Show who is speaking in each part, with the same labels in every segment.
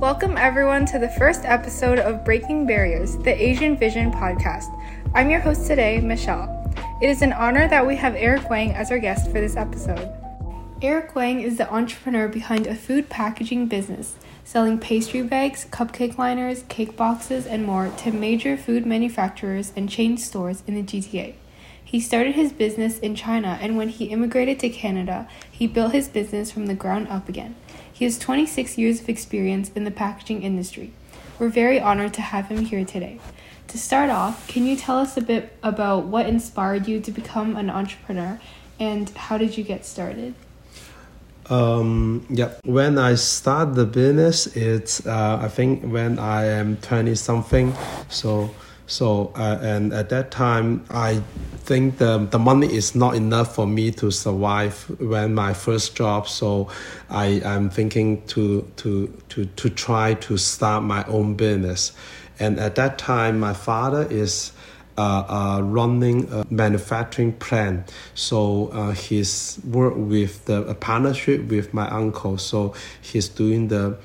Speaker 1: Welcome, everyone, to the first episode of Breaking Barriers, the Asian Vision podcast. I'm your host today, Michelle. It is an honor that we have Eric Wang as our guest for this episode. Eric Wang is the entrepreneur behind a food packaging business, selling pastry bags, cupcake liners, cake boxes, and more to major food manufacturers and chain stores in the GTA. He started his business in China, and when he immigrated to Canada, he built his business from the ground up again. He has 26 years of experience in the packaging industry. We're very honored to have him here today. To start off, can you tell us a bit about what inspired you to become an entrepreneur and how did you get started?
Speaker 2: Um, yeah, when I start the business, it's uh, I think when I am twenty something, so so uh, and at that time I think the the money is not enough for me to survive when my first job. So I am thinking to to to to try to start my own business, and at that time my father is uh, uh, running a manufacturing plant. So uh, he's work with the a partnership with my uncle. So he's doing the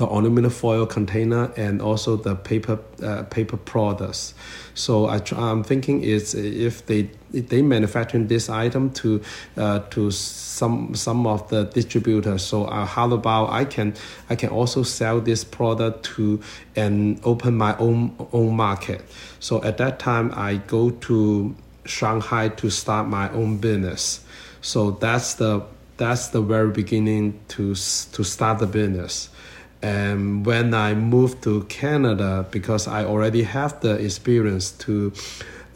Speaker 2: the aluminum foil container and also the paper uh, paper products. So I I'm thinking is if they if they manufacturing this item to uh, to some some of the distributors. So uh, how about I can I can also sell this product to and open my own own market. So at that time I go to Shanghai to start my own business. So that's the that's the very beginning to to start the business. And when I moved to Canada, because I already have the experience to,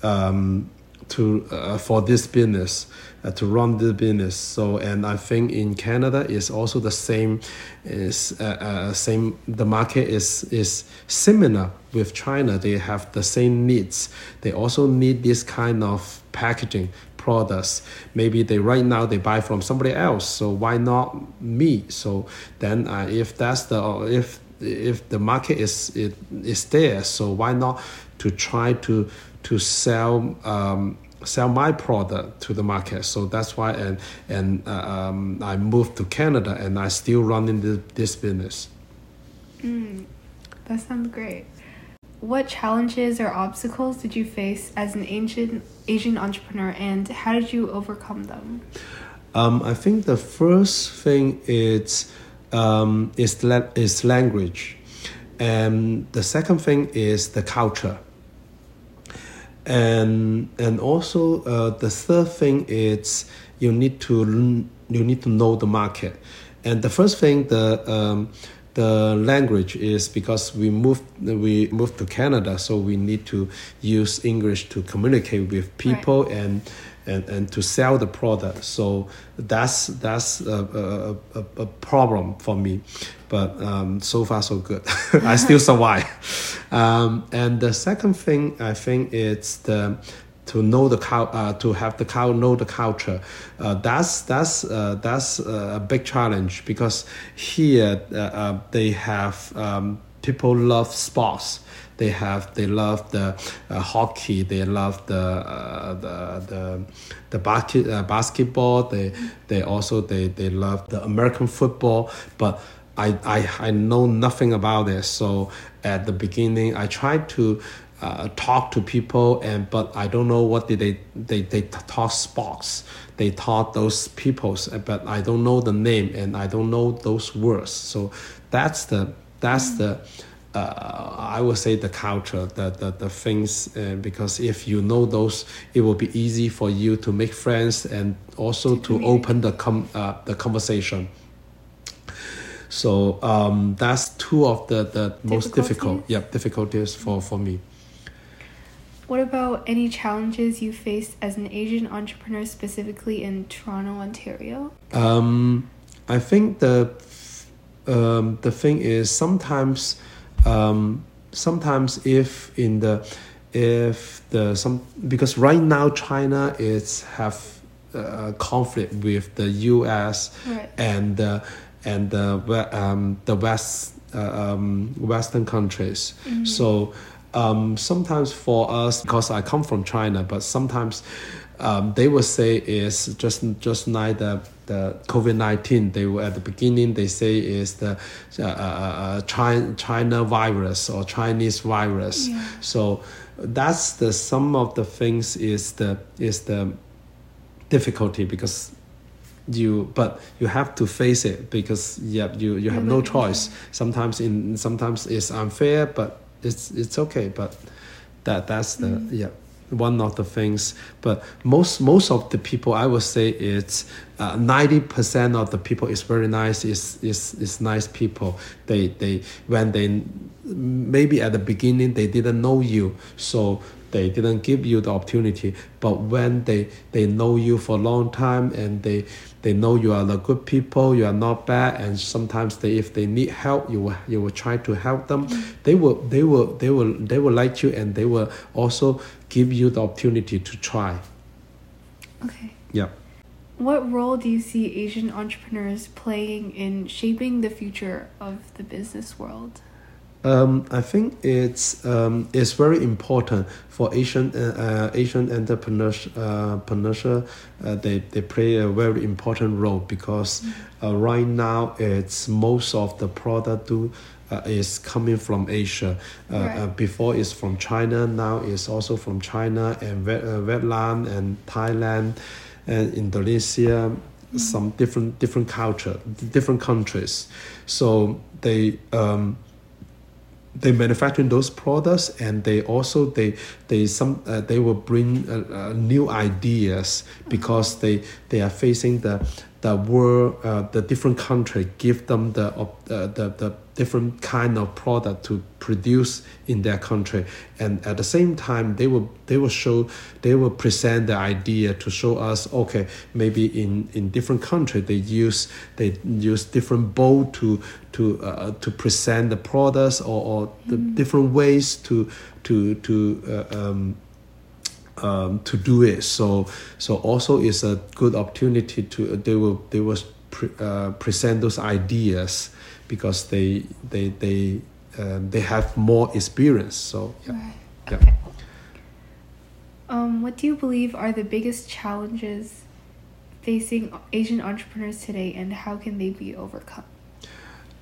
Speaker 2: um, to uh, for this business, uh, to run the business. So, and I think in Canada is also the same, is uh, uh, same. The market is is similar with China. They have the same needs. They also need this kind of packaging products. Maybe they right now they buy from somebody else, so why not me? So then, uh, if that's the if if the market is it is there, so why not to try to to sell um, sell my product to the market. So that's why and and uh, um, I moved to Canada and I still running this, this business.
Speaker 1: Mm, that sounds great. What challenges or obstacles did you face as an Asian Asian entrepreneur, and how did you overcome them?
Speaker 2: Um, I think the first thing is um, is la- is language, and the second thing is the culture, and and also uh, the third thing is you need to you need to know the market, and the first thing the um, the language is because we moved we moved to Canada, so we need to use English to communicate with people right. and, and and to sell the product. So that's that's a, a, a, a problem for me, but um, so far so good. I still survive. Um, and the second thing I think is the to know the cow, uh, to have the cow know the culture. Uh, that's that's uh, that's a big challenge because here uh, uh, they have um, people love sports. They have they love the uh, hockey. They love the the the the basket, basketball. They they also they, they love the American football, but. I, I, I know nothing about it. So at the beginning, I tried to uh, talk to people and but I don't know what did they they they talk sports they taught those peoples but I don't know the name and I don't know those words. So that's the that's the uh, I would say the culture the the, the things uh, because if you know those it will be easy for you to make friends and also to open the com uh, the conversation. So um, that's two of the, the most difficult yeah difficulties for, for me
Speaker 1: what about any challenges you faced as an Asian entrepreneur, specifically in Toronto, Ontario?
Speaker 2: Um, I think the um, the thing is sometimes um, sometimes if in the if the some because right now China is have a conflict with the U.S.
Speaker 1: Right.
Speaker 2: and uh, and the um, the West uh, um, Western countries. Mm-hmm. So um, sometimes for us, because I come from China, but sometimes um, they will say is just just like the the COVID nineteen. They were at the beginning. They say is the uh, uh, uh China China virus or Chinese virus.
Speaker 1: Yeah.
Speaker 2: So that's the some of the things is the is the difficulty because you but you have to face it because yeah you you have no choice sometimes in sometimes it's unfair but it's it's okay but that that's the
Speaker 1: Mm.
Speaker 2: yeah one of the things. But most most of the people i would say it's uh, 90% of the people is very nice is is is nice people. They they when they maybe at the beginning they didn't know you. So they didn't give you the opportunity but when they they know you for a long time and they they know you are the good people you are not bad and sometimes they if they need help you will you will try to help them mm. they will they will they will they will like you and they will also give you the opportunity to try
Speaker 1: Okay.
Speaker 2: yeah
Speaker 1: What role do you see Asian entrepreneurs playing in shaping the future of the business world?
Speaker 2: Um, I think it's um, it's very important for Asian uh, uh, Asian entrepreneurs uh, entrepreneurship. Uh, they they play a very important role because uh, right now it's most of the product do. Uh, is coming from Asia. Uh,
Speaker 1: Right.
Speaker 2: uh, before it's from China. Now it's also from China and uh, Vietnam and Thailand and Indonesia. Some different different culture, different countries. So they um, they manufacture those products and they also they they some uh, they will bring uh, uh, new ideas because they they are facing the the world uh, the different country give them the uh, the the different kind of product to produce in their country. And at the same time they will they will show they will present the idea to show us okay maybe in in different country they use they use different bowl to to uh, to present the products or, or the different ways to to to uh, um, um, to do it. So so also is a good opportunity to they will they will pre, uh, present those ideas because they they they um, they have more experience. So yeah.
Speaker 1: Right.
Speaker 2: Yeah.
Speaker 1: Okay. Um, what do you believe are the biggest challenges facing Asian entrepreneurs today, and how can they be overcome?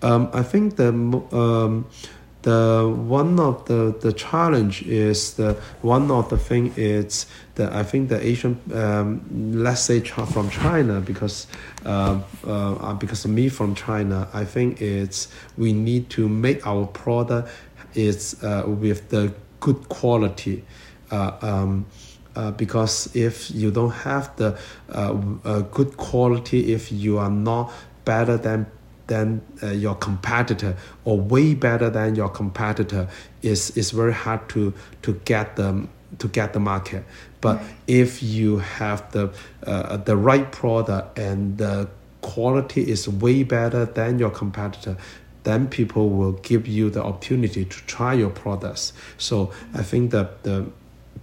Speaker 2: Um, I think the um, the one of the the challenge is the one of the thing is that I think the Asian um, let's say from China because uh, uh, because me from China I think it's we need to make our product is uh, with the good quality. Uh, um, uh, because if you don't have the uh, uh, good quality, if you are not better than than uh, your competitor or way better than your competitor, is is very hard to to get them to get the market. But
Speaker 1: Right.
Speaker 2: if you have the uh, the right product and the quality is way better than your competitor, then people will give you the opportunity to try your products. So I think that the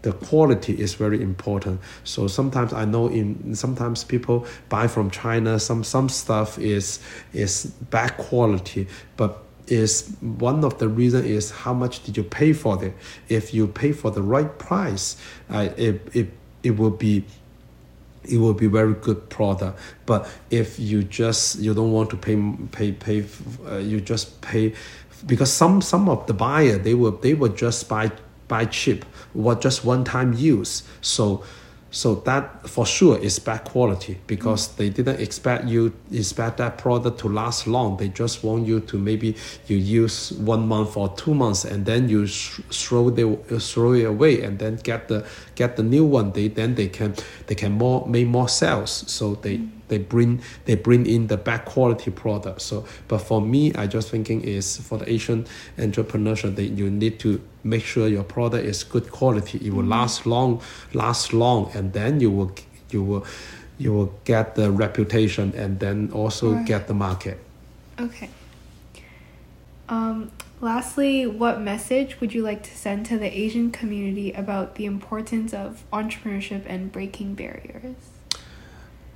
Speaker 2: the quality is very important. So sometimes I know in sometimes people buy from China some some stuff is is bad quality, but is one of the reason is how much did you pay for it? If you pay for the right price, uh, it, it it will be it will be very good product but if you just you don't want to pay pay pay uh, you just pay because some some of the buyer they will they will just buy buy cheap what just one time use. So so that for sure is bad quality because they didn't expect you expect that product to last long. They just want you to maybe you use one month or two months and then you sh- throw the throw it away and then get the get the new one. They then they can they can more make more sales. So they they bring they bring in the bad quality product so but for me i just thinking is for the asian entrepreneurship that you need to make sure your product is good quality it will last long last long and then you will you will you will get the reputation and then also
Speaker 1: Right.
Speaker 2: get the market
Speaker 1: Okay. Um, lastly, what message would you like to send to the Asian community about the importance of entrepreneurship and breaking barriers?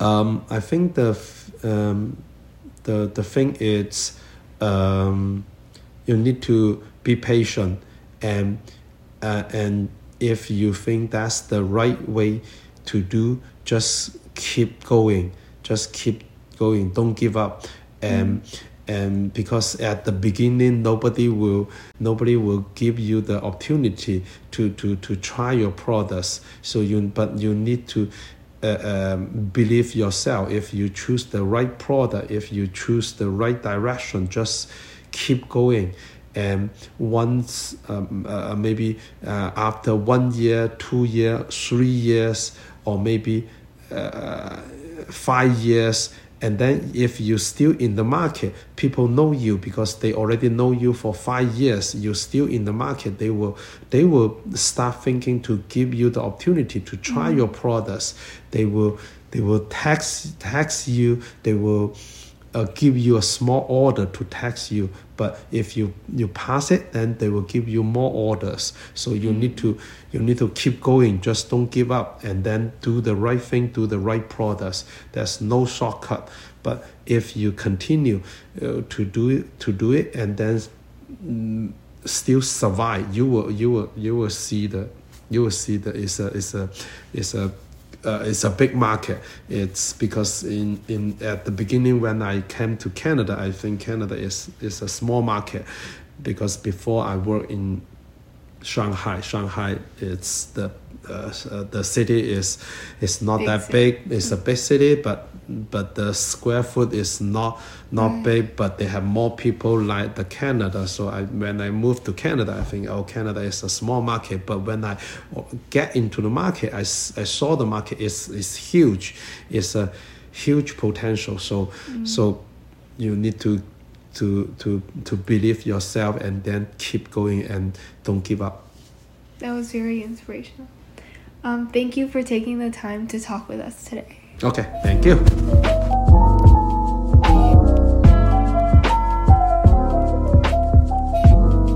Speaker 2: Um, I think the um, the the thing is um, you need to be patient and uh, and if you think that's the right way to do just keep going. Just keep going. Don't give up. And and because at the beginning nobody will nobody will give you the opportunity to to to try your products so you but you need to uh, um, believe yourself. If you choose the right product if you choose the right direction just keep going. And once um, uh, maybe uh, after one year two year three years or maybe uh, five years and then if you're still in the market people know you because they already know you for five years. You're still in the market they will they will start thinking to give you the opportunity to try mm-hmm. your products. They will they will tax tax you. They will uh, give you a small order to tax you but if you you pass it then they will give you more orders. So you mm-hmm. need to you need to keep going. Just don't give up and then do the right thing do the right products. There's no shortcut. But if you continue uh, to do it to do it and then mm, still survive you will you will you will see the you will see that it's a it's a it's a uh, it's a big market. It's because in, in at the beginning when I came to Canada, I think Canada is is a small market, because before I worked in Shanghai. Shanghai, it's the uh, uh, the city is is not big that city. big. It's a big city, but but the square foot is not not right. big. But they have more people like the Canada. So I when I moved to Canada, I think oh Canada is a small market. But when I get into the market, I, I saw the market is is huge. It's a huge potential. So mm. so you need to to to to believe yourself and then keep going and don't give up.
Speaker 1: That was very inspirational. Um, thank you for taking the time to talk with us today.
Speaker 2: Okay thank you